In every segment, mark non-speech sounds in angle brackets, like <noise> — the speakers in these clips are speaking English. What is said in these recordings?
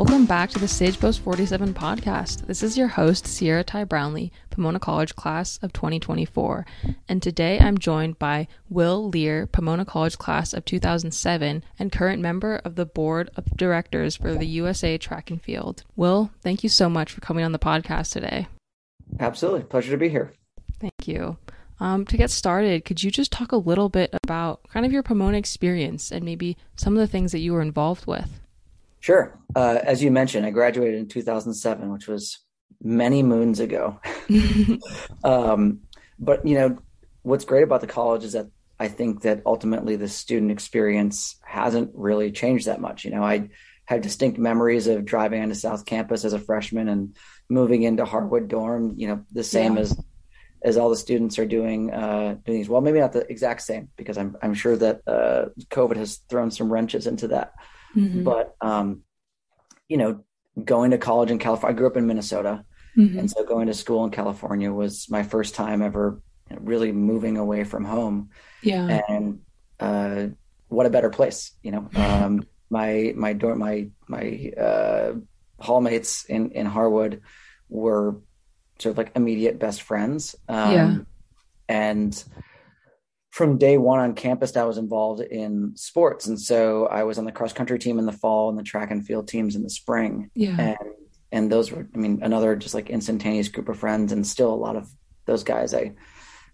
Welcome back to the Sage Post 47 podcast. This is your host, Sierra Ty Brownlee, Pomona College class of 2024. And today I'm joined by Will Leer, Pomona College class of 2007, and current member of the board of directors for the USA Track and Field. Will, thank you so much for coming on the podcast today. Absolutely. Pleasure to be here. Thank you. Um, to get started, could you just talk a little bit about kind of your Pomona experience and maybe some of the things that you were involved with? Sure. Uh, as you mentioned, I graduated in 2007, which was many moons ago. <laughs> um, but you know, what's great about the college is that I think that ultimately the student experience hasn't really changed that much. You know, I have distinct memories of driving onto South Campus as a freshman and moving into Harwood dorm. You know, the same yeah. as as all the students are doing uh, doing these. Well, maybe not the exact same because I'm I'm sure that uh, COVID has thrown some wrenches into that. Mm-hmm. But um, you know, going to college in California, I grew up in Minnesota, mm-hmm. and so going to school in California was my first time ever really moving away from home. Yeah, and uh, what a better place, you know. <laughs> Um, my my dorm my my uh, hallmates in in Harwood were sort of like immediate best friends. Um, yeah, and from day one on campus, I was involved in sports. And so I was on the cross country team in the fall and the track and field teams in the spring. Yeah. And, and those were, I mean, another just like instantaneous group of friends and still a lot of those guys I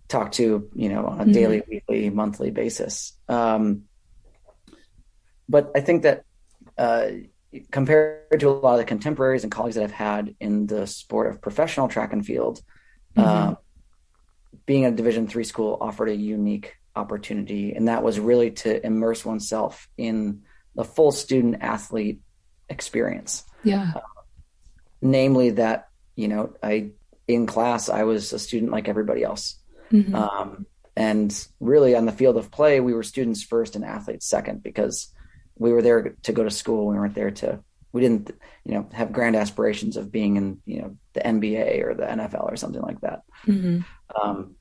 talk to, you know, on a mm-hmm. daily, weekly, monthly basis. Um, but I think that, uh, compared to a lot of the contemporaries and colleagues that I've had in the sport of professional track and field, mm-hmm. uh, being a division three school offered a unique opportunity and that was really to immerse oneself in the full student athlete experience. Yeah. Uh, namely that you know i in class i was a student like everybody else. Mm-hmm. um, and really on the field of play we were students first and athletes second because we were there to go to school. We weren't there to we didn't you know have grand aspirations of being in you know the nba or the nfl or something like that. Mm-hmm. um,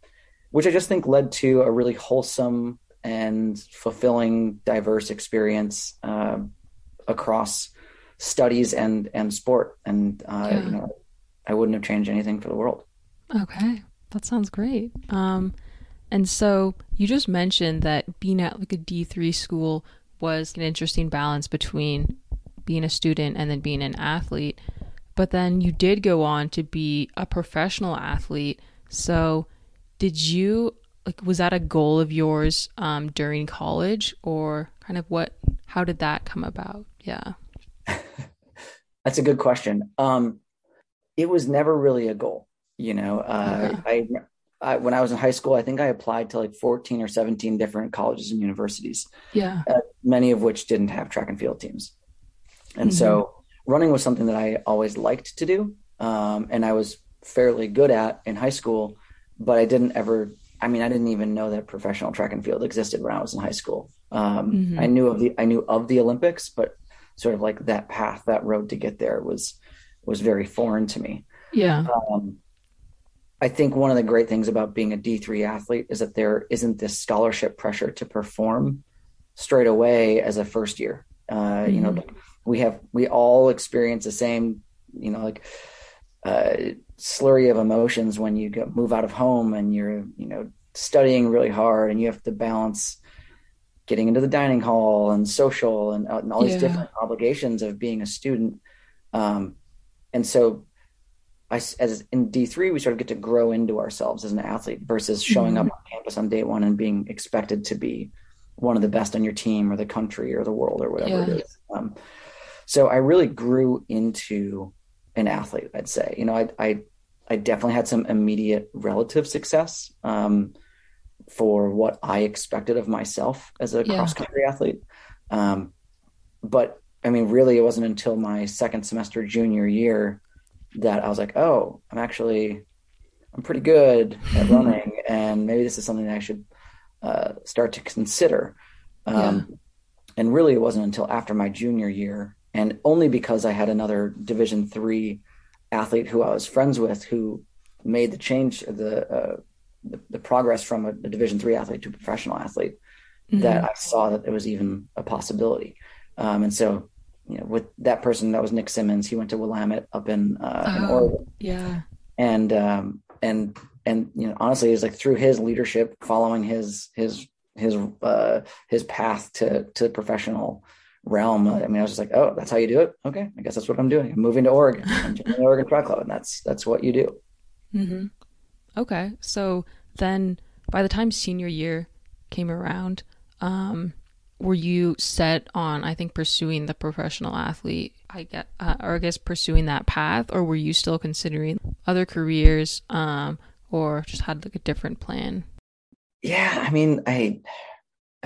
which I just think led to a really wholesome and fulfilling, diverse experience uh, across studies and and sport. And uh, yeah. you know, I wouldn't have changed anything for the world. Okay, that sounds great. Um, and so you just mentioned that being at like a D three school was an interesting balance between being a student and then being an athlete. But then you did go on to be a professional athlete. So did you like was that a goal of yours um, during college? Or kind of what how did that come about? Yeah. <laughs> That's a good question. Um, it was never really a goal you know? Uh, uh-huh. I, I, when i was in high school i think i applied to like 14 or 17 different colleges and universities. Yeah. Uh, many of which didn't have track and field teams. And mm-hmm. so running was something that i always liked to do um, and i was fairly good at in high school but I didn't ever. I mean, I didn't even know that professional track and field existed when I was in high school. Um, mm-hmm. I knew of the I knew of the Olympics, but sort of like that path, that road to get there was was very foreign to me. Yeah. Um, I think one of the great things about being a D3 athlete is that there isn't this scholarship pressure to perform straight away as a first year. Uh, mm-hmm. You know, mm-hmm. we have we all experience the same. You know, like uh, slurry of emotions when you go, move out of home and you're you know studying really hard and you have to balance getting into the dining hall and social and, uh, and all these yeah. different obligations of being a student um, and so I, as in D3, we sort of get to grow into ourselves as an athlete versus showing mm-hmm. up on campus on day one and being expected to be one of the best on your team or the country or the world or whatever yeah. it is. Um, so I really grew into an athlete. I'd say, you know, I I, I definitely had some immediate relative success um, for what I expected of myself as a yeah. cross country athlete. Um, but I mean, really, it wasn't until my second semester junior year that I was like, oh, I'm actually I'm pretty good at <laughs> running, and maybe this is something that I should uh, start to consider. Um, yeah. And really, it wasn't until after my junior year and only because I had another Division three athlete who I was friends with who made the change the uh, the, the, progress from a, a Division three athlete to a professional athlete mm-hmm. that I saw that there was even a possibility. Um, and so you know, with that person that was Nick Symmonds. He went to Willamette up in uh, oh, in Oregon. Yeah, and um, and and you know, honestly, it's like through his leadership, following his his his uh, his path to to professional realm. I mean, I was just like, oh, that's how you do it. Okay, I guess that's what I'm doing. I'm moving to Oregon. I'm joining the Oregon Track Club, and that's that's what you do. Mm-hmm. Okay, so then by the time senior year came around, um, were you set on I think pursuing the professional athlete? I get, uh, or I guess pursuing that path, or were you still considering other careers, um, or just had like a different plan? Yeah, I mean, I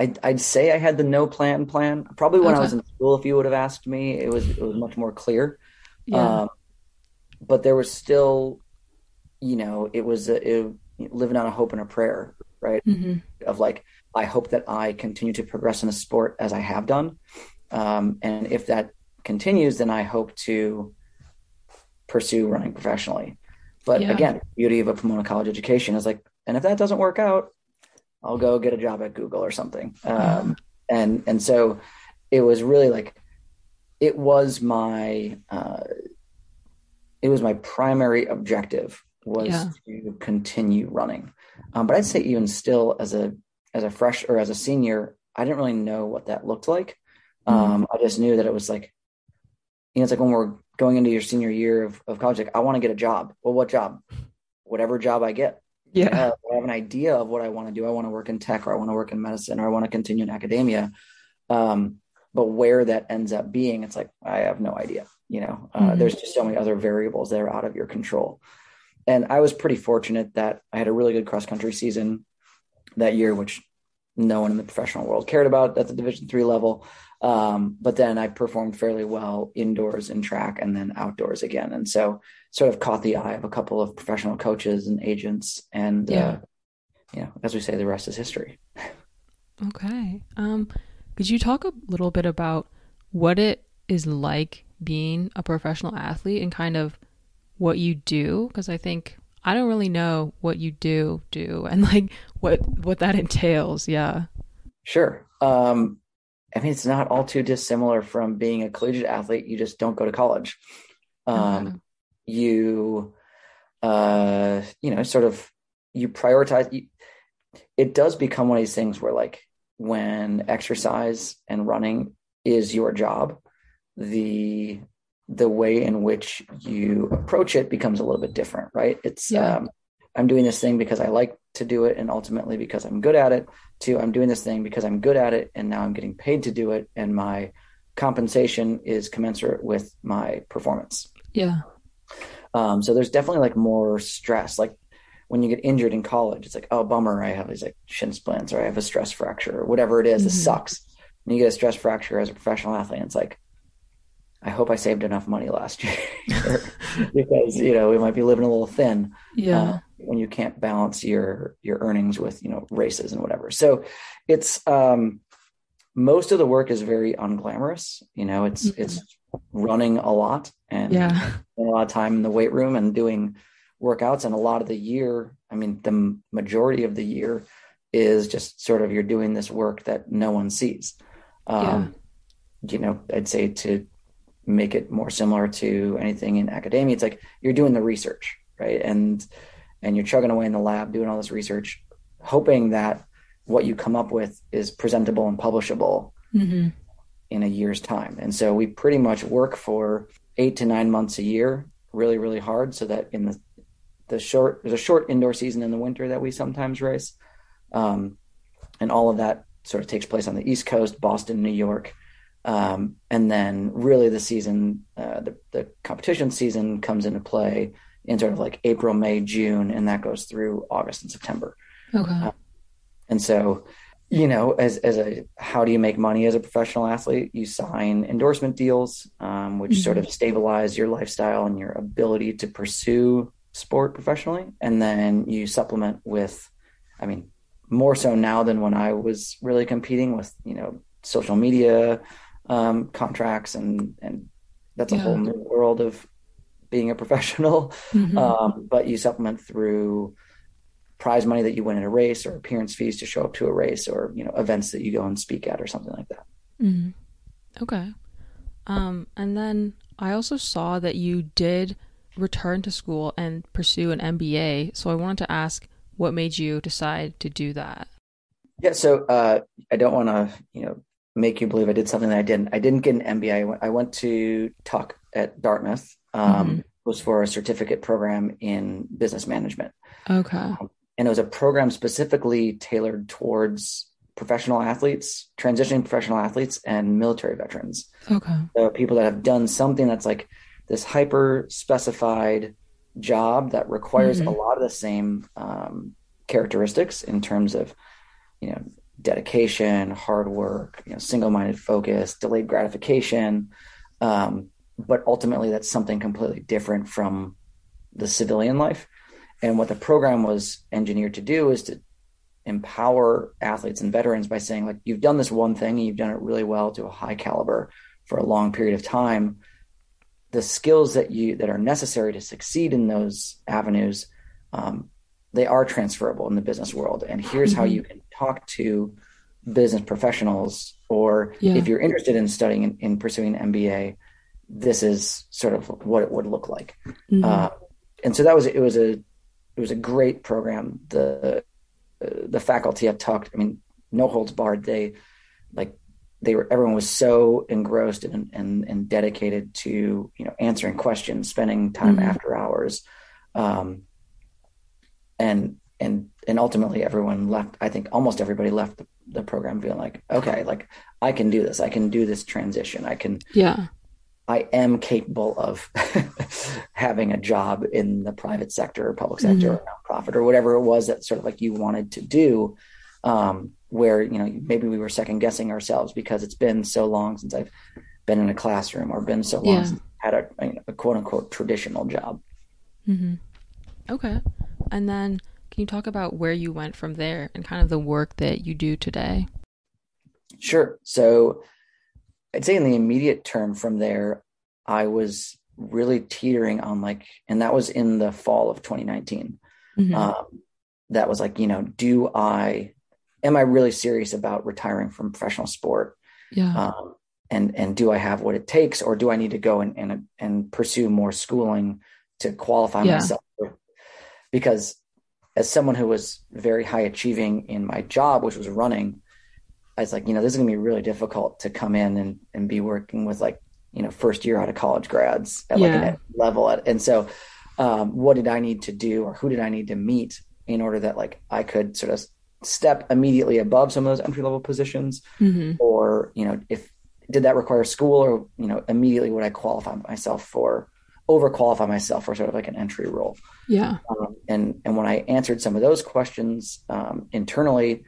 I'd, I'd, say I had the no plan plan. Probably when okay. I was in school, if you would have asked me, it was it was much more clear. Yeah. Um, but there was still, you know, it was a, it, living on a hope and a prayer, right? Mm-hmm. Of like, I hope that I continue to progress in a sport as I have done, um, and if that continues, then I hope to pursue running professionally. But yeah. again, beauty of a Pomona college education is like, and if that doesn't work out, I'll go get a job at Google or something. Um, and and so it was really like it was my uh, it was my primary objective was yeah. to continue running. Um, but I'd say even still as a as a fresh or as a senior, I didn't really know what that looked like. Mm-hmm. Um, I just knew that it was like you know, it's like when we're going into your senior year of, of college, like I want to get a job. Well, what job? Whatever job I get. Yeah. I have an idea of what I want to do. I want to work in tech or I want to work in medicine or I want to continue in academia. Um, but where that ends up being, it's like, I have no idea. You know, uh, mm-hmm. there's just so many other variables that are out of your control. And I was pretty fortunate that I had a really good cross country season that year, which no one in the professional world cared about at the division three level. Um, but then I performed fairly well indoors in track and then outdoors again. And so sort of caught the eye of a couple of professional coaches and agents. And, yeah. uh, you know, as we say, the rest is history. Okay. Um, could you talk a little bit about what it is like being a professional athlete and kind of what you do? Because I think I don't really know what you do do and like what what that entails. Yeah. Sure. Um, I mean, it's not all too dissimilar from being a collegiate athlete. You just don't go to college. Um, uh-huh. You, uh, you know, sort of, you prioritize. You, it does become one of these things where, like, when exercise and running is your job, the the way in which you approach it becomes a little bit different, right? It's yeah. um, I'm doing this thing because I like to do it and ultimately because I'm good at it, to I'm doing this thing because I'm good at it and now I'm getting paid to do it and my compensation is commensurate with my performance. Yeah. Um, so there's definitely like more stress. Like when you get injured in college, it's like, oh bummer, I have these like shin splints or I have a stress fracture or whatever it is. Mm-hmm. It sucks. When you get a stress fracture as a professional athlete, it's like, I hope I saved enough money last year <laughs> because you know we might be living a little thin. Yeah. Uh, when you can't balance your your earnings with you know races and whatever. So it's um most of the work is very unglamorous. You know, it's mm-hmm. it's running a lot and yeah. a lot of time in the weight room and doing workouts and a lot of the year, I mean the majority of the year is just sort of you're doing this work that no one sees. Um, yeah. you know, I'd say to make it more similar to anything in academia it's like you're doing the research right and and you're chugging away in the lab doing all this research hoping that what you come up with is presentable and publishable mm-hmm. In a year's time and so we pretty much work for eight to nine months a year really really hard so that in the the short there's a short indoor season in the winter that we sometimes race um, and all of that sort of takes place on the east coast boston new york um, and then really the season, uh, the, the competition season comes into play in sort of like April, May, June, and that goes through August and September. Okay. Uh, and so, you know, as, as a, how do you make money as a professional athlete? You sign endorsement deals, um, which mm-hmm. sort of stabilize your lifestyle and your ability to pursue sport professionally. And then you supplement with, I mean, more so now than when I was really competing with, you know, social media, um, contracts and and that's a yeah. whole new world of being a professional. Mm-hmm. Um, but you supplement through prize money that you win in a race or appearance fees to show up to a race or you know events that you go and speak at or something like that. Mm-hmm. Okay. Um, and then I also saw that you did return to school and pursue an MBA. So I wanted to ask what made you decide to do that? Yeah, so uh, I don't want to, you know, make you believe I did something that I didn't. I didn't get an MBA. I went, I went to Tuck at Dartmouth. Um, mm-hmm. was for a certificate program in business management. Okay. Um, and it was a program specifically tailored towards professional athletes, transitioning professional athletes, and military veterans. Okay. So people that have done something that's like this hyper specified job that requires mm-hmm. a lot of the same um, characteristics in terms of, you know, dedication, hard work, you know, single-minded focus, delayed gratification. Um, but ultimately, that's something completely different from the civilian life. And what the program was engineered to do is to empower athletes and veterans by saying, like, you've done this one thing and you've done it really well to a high caliber for a long period of time the skills that you that are necessary to succeed in those avenues um, they are transferable in the business world and here's mm-hmm. how you can talk to business professionals or yeah. if you're interested in studying in, in, pursuing an mba this is sort of what it would look like mm-hmm. uh, and so that was it was a it was a great program the the faculty have talked i mean no holds barred they like they were everyone was so engrossed and and, and dedicated to you know answering questions, spending time mm-hmm. after hours, um, and and and ultimately everyone left. I think almost everybody left the, the program feeling like, okay, like I can do this. I can do this transition. I can. Yeah. I am capable of <laughs> having a job in the private sector or public sector mm-hmm. or nonprofit or whatever it was that sort of like you wanted to do. Um, where you know maybe we were second guessing ourselves because it's been so long since I've been in a classroom or been so long yeah. since I had a, a, quote unquote traditional job. Mm-hmm. Okay, and then can you talk about where you went from there and kind of the work that you do today? Sure. So I'd say in the immediate term from there, I was really teetering on like, and that was in the fall of 2019. Mm-hmm. Um, that was like, you know, do I am I really serious about retiring from professional sport? Yeah. Um, and and do I have what it takes, or do I need to go and and, and pursue more schooling to qualify yeah. myself? Because as someone who was very high achieving in my job, which was running, I was like, you know, this is gonna be really difficult to come in and and be working with like you know first year out of college grads at yeah. like a level at, and so um, what did I need to do, or who did I need to meet in order that like I could sort of step immediately above some of those entry level positions mm-hmm. or you know if did that require school or you know immediately would i qualify myself for over qualify myself for sort of like an entry role yeah um, and and when i answered some of those questions um, internally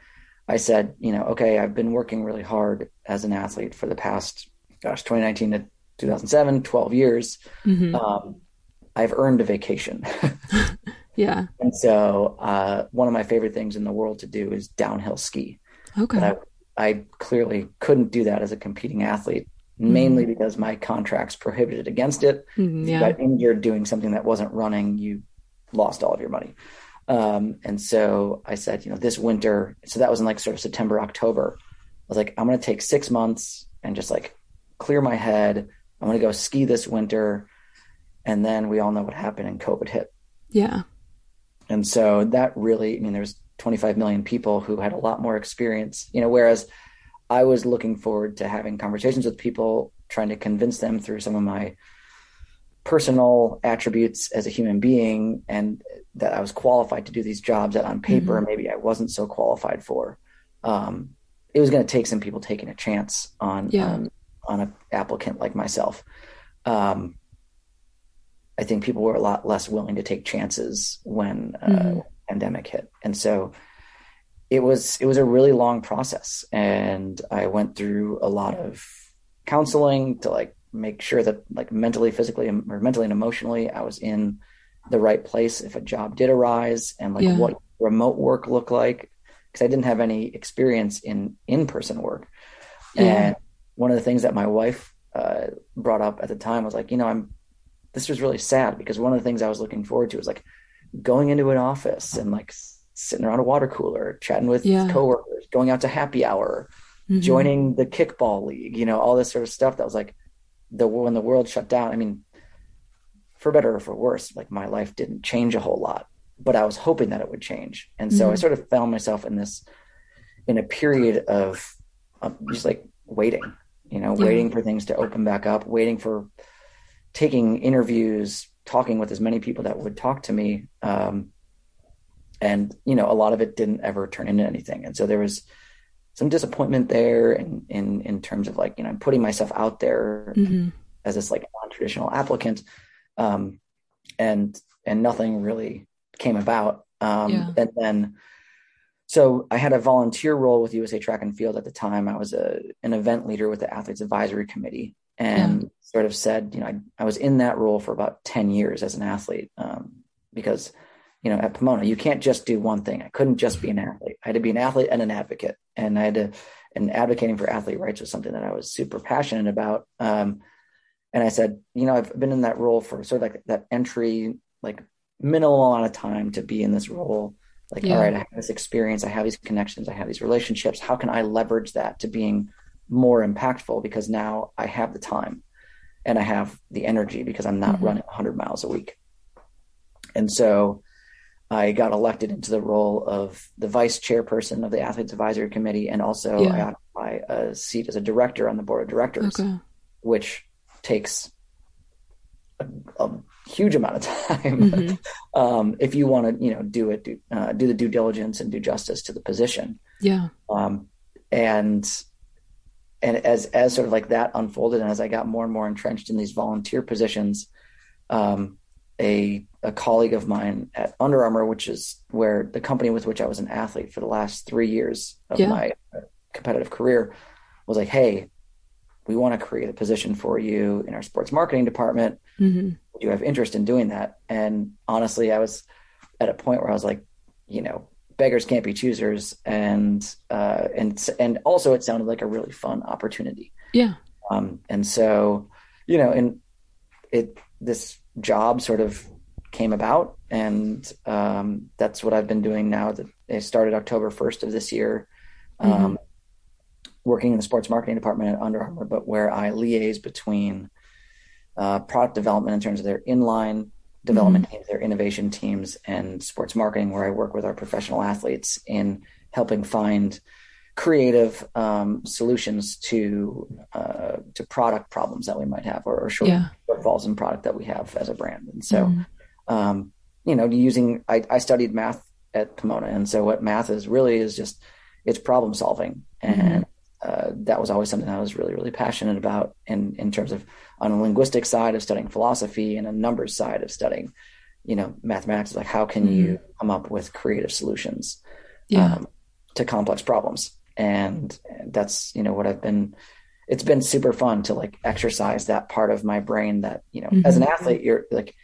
i said you know okay i've been working really hard as an athlete for the past gosh 2019 to 2007 12 years mm-hmm. um, i've earned a vacation <laughs> Yeah. And so, uh, one of my favorite things in the world to do is downhill ski. Okay. I, I clearly couldn't do that as a competing athlete, mainly mm. because my contracts prohibited against it. Mm, yeah. You got injured doing something that wasn't running, you lost all of your money. Um, and so I said, you know, this winter, so that was in like sort of September, October. I was like, I'm going to take six months and just like clear my head. I'm going to go ski this winter. And then we all know what happened and COVID hit. Yeah. And so that really, I mean, there's 25 million people who had a lot more experience, you know, whereas I was looking forward to having conversations with people, trying to convince them through some of my personal attributes as a human being and that I was qualified to do these jobs that on paper mm-hmm. maybe I wasn't so qualified for. Um, it was going to take some people taking a chance on yeah. on, on an applicant like myself. Um, I think people were a lot less willing to take chances when uh, mm-hmm. pandemic hit, and so it was it was a really long process, and I went through a lot of counseling to like make sure that like mentally, physically, or mentally and emotionally, I was in the right place if a job did arise, and like yeah. what remote work looked like because I didn't have any experience in in person work, yeah. and one of the things that my wife uh, brought up at the time was like, you know, I'm this was really sad because one of the things I was looking forward to was like going into an office and like sitting around a water cooler, chatting with yeah. coworkers, going out to happy hour, mm-hmm. joining the kickball league, you know, all this sort of stuff that was like, the when the world shut down, I mean, for better or for worse, like my life didn't change a whole lot, but I was hoping that it would change. And so mm-hmm. I sort of found myself in this, in a period of just like waiting, you know, yeah. waiting for things to open back up, waiting for taking interviews, talking with as many people that would talk to me. Um, and, you know, a lot of it didn't ever turn into anything. And so there was some disappointment there in, in, in terms of like, you know, I'm putting myself out there mm-hmm. as this like non-traditional applicant. Um, and, and nothing really came about. Um, yeah. and then, so I had a volunteer role with USA Track and Field at the time. I was a an event leader with the Athletes Advisory Committee, and yeah. sort of said, you know, I, I, was in that role for about ten years as an athlete um, because, you know, at Pomona you can't just do one thing. I couldn't just be an athlete. I had to be an athlete and an advocate, and I had to. And advocating for athlete rights was something that I was super passionate about. Um, and I said, you know, I've been in that role for sort of like that entry, like minimal amount of time to be in this role like yeah. all right i have this experience i have these connections i have these relationships how can i leverage that to being more impactful because now i have the time and i have the energy because i'm not mm-hmm. running 100 miles a week and so i got elected into the role of the vice chairperson of the athletes advisory committee and also yeah. i occupy a seat as a director on the board of directors okay. which takes a, a huge amount of <laughs> time mm-hmm. um, if you want to you know do it do, uh, do the due diligence and do justice to the position yeah um, and and as as sort of like that unfolded and as i got more and more entrenched in these volunteer positions um, a a colleague of mine at Under Armour, which is where the company with which I was an athlete for the last three years of yeah. my competitive career, was like, "Hey, we want to create a position for you in our sports marketing department. Mm-hmm. Do you have interest in doing that? And honestly, I was at a point where I was like, you know, beggars can't be choosers, and uh, and and also it sounded like a really fun opportunity. Yeah. Um, and so, you know, and it this job sort of came about, and um, that's what I've been doing now. That it started October first of this year. Mm-hmm. Um, working in the sports marketing department at Under Armour, but where I liaise between uh, product development in terms of their inline development mm-hmm. teams, their innovation teams, and sports marketing, where I work with our professional athletes in helping find creative um, solutions to uh, to product problems that we might have or, or short, yeah. shortfalls in product that we have as a brand. And so, mm-hmm. um, you know, using I, I, studied math at Pomona, and so what math is really is just it's problem solving, mm-hmm. and uh, that was always something I was really, really passionate about in, in terms of on a linguistic side of studying philosophy and a numbers side of studying, you know, mathematics. Like, how can mm-hmm. you come up with creative solutions yeah. um, to complex problems? And that's, you know, what I've been, it's been super fun to like exercise that part of my brain that, you know, mm-hmm. as an athlete, you're like,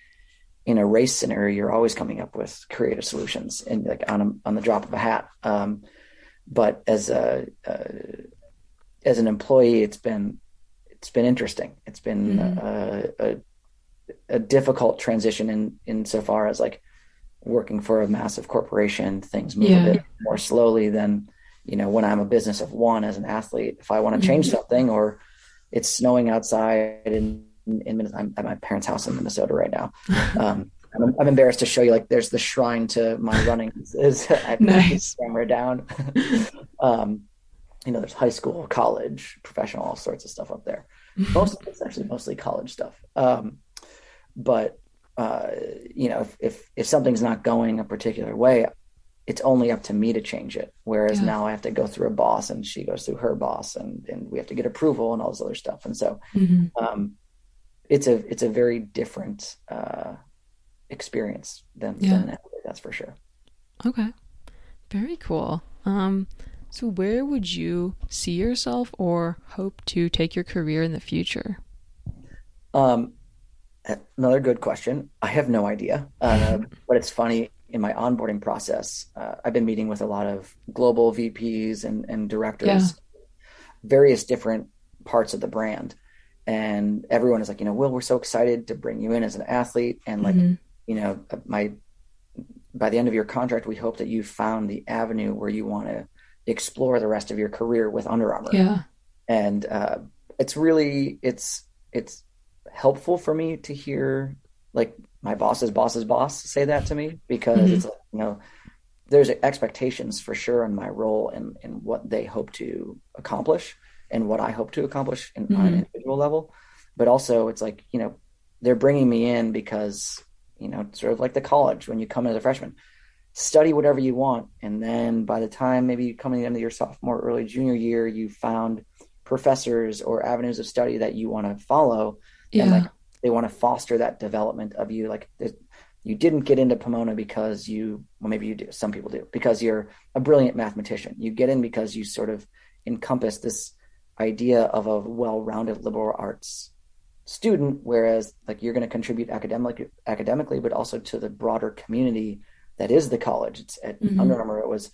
in a race scenario, you're always coming up with creative solutions and like on a, on the drop of a hat. Um, but as a, a as an employee, it's been it's been interesting. It's been mm-hmm. a, a, a difficult transition in insofar as like working for a massive corporation, things move yeah. a bit more slowly than you know when I'm a business of one as an athlete. If I want to mm-hmm. change something, or it's snowing outside in in I'm at my parents' house in Minnesota right now. <laughs> Um, I'm, I'm, embarrassed to show you. Like, there's the shrine to my running. Is, <laughs> nice. camera down. <laughs> um, you know, there's high school, college, professional, all sorts of stuff up there. Most it's actually mostly college stuff. Um, but uh, you know, if, if if something's not going a particular way, it's only up to me to change it. Whereas yeah. now I have to go through a boss, and she goes through her boss, and and we have to get approval and all this other stuff. And so, mm-hmm. um, it's a it's a very different uh, experience than, yeah. than that's for sure. Okay, very cool. Um, so, where would you see yourself or hope to take your career in the future? Um, another good question. I have no idea. Uh, <laughs> but it's funny in my onboarding process, uh, I've been meeting with a lot of global VPs and, and directors, yeah. various different parts of the brand. And everyone is like, you know, Will, we're so excited to bring you in as an athlete. And like, mm-hmm. you know, my, by the end of your contract, we hope that you found the avenue where you want to explore the rest of your career with Under Armour. Yeah. And uh, it's really it's it's helpful for me to hear like my boss's boss's boss say that to me because mm-hmm. it's like, you know there's expectations for sure in my role and and what they hope to accomplish and what I hope to accomplish in, mm-hmm. on an individual level but also it's like you know they're bringing me in because you know sort of like the college when you come in as a freshman study whatever you want and then by the time maybe you come in the end of your sophomore early junior year you found professors or avenues of study that you want to follow yeah. and like they want to foster that development of you like you didn't get into pomona because you well maybe you do some people do because you're a brilliant mathematician you get in because you sort of encompass this idea of a well-rounded liberal arts student whereas like you're going to contribute academically academically but also to the broader community that is the college it's at mm-hmm. under armour it was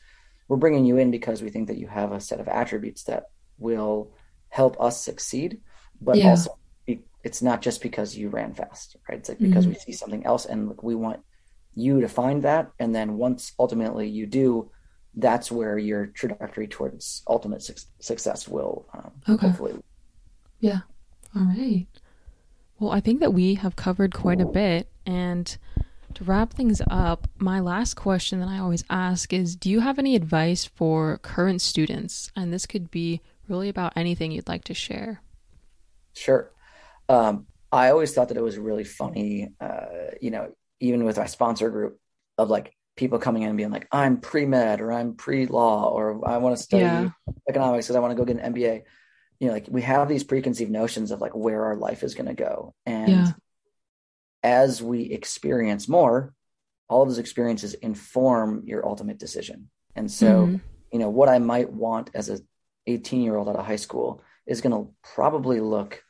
we're bringing you in because we think that you have a set of attributes that will help us succeed but yeah. also it's not just because you ran fast right it's like because mm-hmm. we see something else and like, we want you to find that and then once ultimately you do that's where your trajectory towards ultimate su- success will um, okay. hopefully yeah all right well, I think that we have covered quite a bit. And to wrap things up, my last question that I always ask is Do you have any advice for current students? And this could be really about anything you'd like to share. Sure. Um, I always thought that it was really funny, uh, you know, even with my sponsor group of like people coming in and being like, I'm pre med or I'm pre law or I want to study yeah. economics because I want to go get an MBA you know like we have these preconceived notions of like where our life is going to go and yeah. as we experience more all of those experiences inform your ultimate decision and so mm-hmm. you know what i might want as a 18 year old out of high school is going to probably look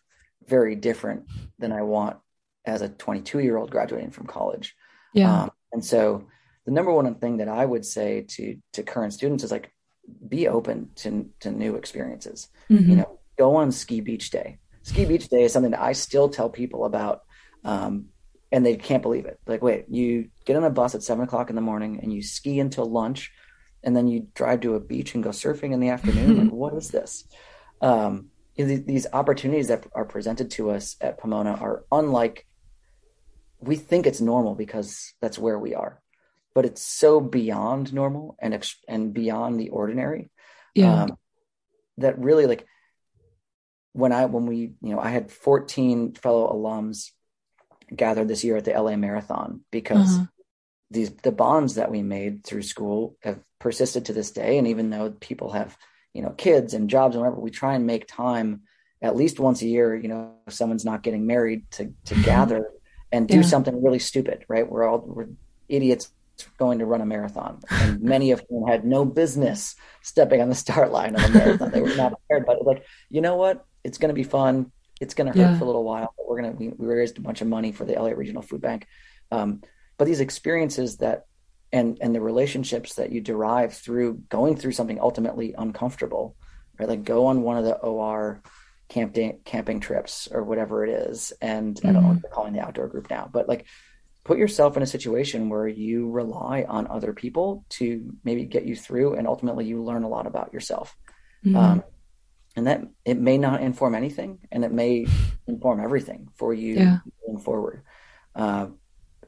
very different than i want as a 22 year old graduating from college yeah um, and so the number one thing that i would say to to current students is like be open to to new experiences. Mm-hmm. You know, go on ski beach day. Ski beach day is something that I still tell people about, um, and they can't believe it. Like, wait, you get on a bus at seven o'clock in the morning and you ski until lunch, and then you drive to a beach and go surfing in the afternoon. <laughs> like, what is this? Um, these opportunities that are presented to us at Pomona are unlike. We think it's normal because that's where we are but it's so beyond normal and ex- and beyond the ordinary yeah. um, that really like when I when we you know I had 14 fellow alums gathered this year at the LA Marathon because uh-huh. these the bonds that we made through school have persisted to this day and even though people have you know kids and jobs and whatever we try and make time at least once a year you know if someone's not getting married to to gather and do yeah. something really stupid right we're all we're idiots going to run a marathon, and <laughs> many of them had no business stepping on the start line of a marathon. they were not <laughs> prepared, but like, you know what? It's going to be fun. It's going to hurt yeah. for a little while, but we're going to we, we, raised a bunch of money for the LA Regional Food Bank. Um, but these experiences that and and the relationships that you derive through going through something ultimately uncomfortable, right? Like go on one of the OR camping camping trips or whatever it is, and mm-hmm. I don't know what mm-hmm. they're calling the outdoor group now, but like put yourself in a situation where you rely on other people to maybe get you through and ultimately you learn a lot about yourself mm-hmm. um, and that it may not inform anything and it may <laughs> inform everything for you yeah. going forward uh,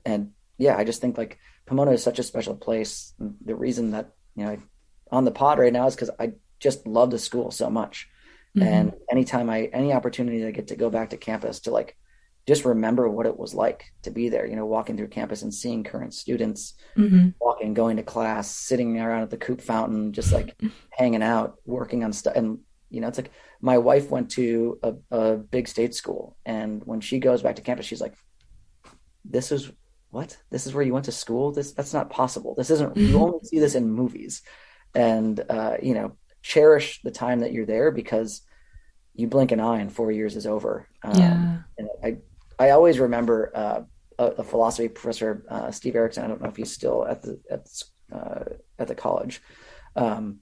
and yeah i just think like pomona is such a special place the reason that you know on the pod right now is because i just love the school so much mm-hmm. and anytime i any opportunity i get to go back to campus to like just remember what it was like to be there, you know, walking through campus and seeing current students mm-hmm. walking, going to class, sitting around at the Coop fountain, just like <laughs> hanging out, working on stuff. And, you know, it's like my wife went to a, a big state school. And when she goes back to campus, she's like, this is what? This is where you went to school? This, that's not possible. This isn't, <laughs> you only see this in movies. And, uh, you know, cherish the time that you're there because you blink an eye and four years is over. Um, yeah. And I, I always remember uh, a, a, philosophy professor, uh, Steve Erickson. I don't know if he's still at the at uh, at the college. Um,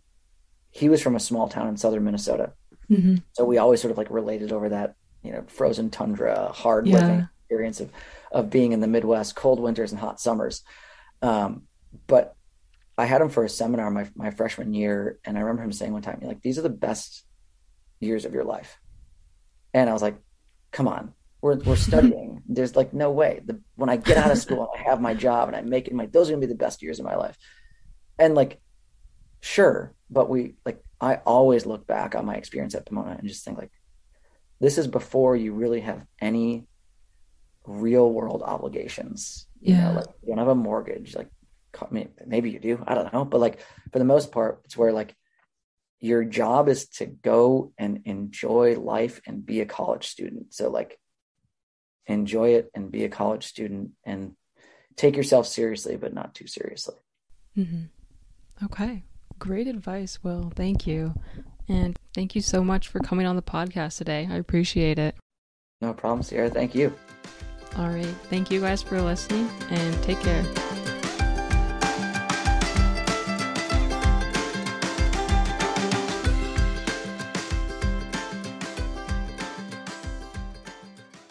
he was from a small town in southern Minnesota, mm-hmm. so we always sort of like related over that you know frozen tundra, hard yeah. living experience of of being in the Midwest, cold winters and hot summers. Um, but I had him for a seminar my my freshman year, and I remember him saying one time, "Like these are the best years of your life," and I was like, come on, we're we're <laughs> studying. There's like no way. The, when I get out of school and I have my job and I'm making my those are gonna be the best years of my life. And like, sure, but we like I always look back on my experience at Pomona and just think like, this is before you really have any real world obligations. You yeah. know, like you don't have a mortgage. Like maybe you do. I don't know. But like for the most part, it's where like your job is to go and enjoy life and be a college student. So like enjoy it and be a college student and take yourself seriously, but not too seriously. Mm-hmm. Okay. Great advice, Will. Thank you. And thank you so much for coming on the podcast today. I appreciate it. No problem, Sierra. Thank you. All right. Thank you guys for listening and take care.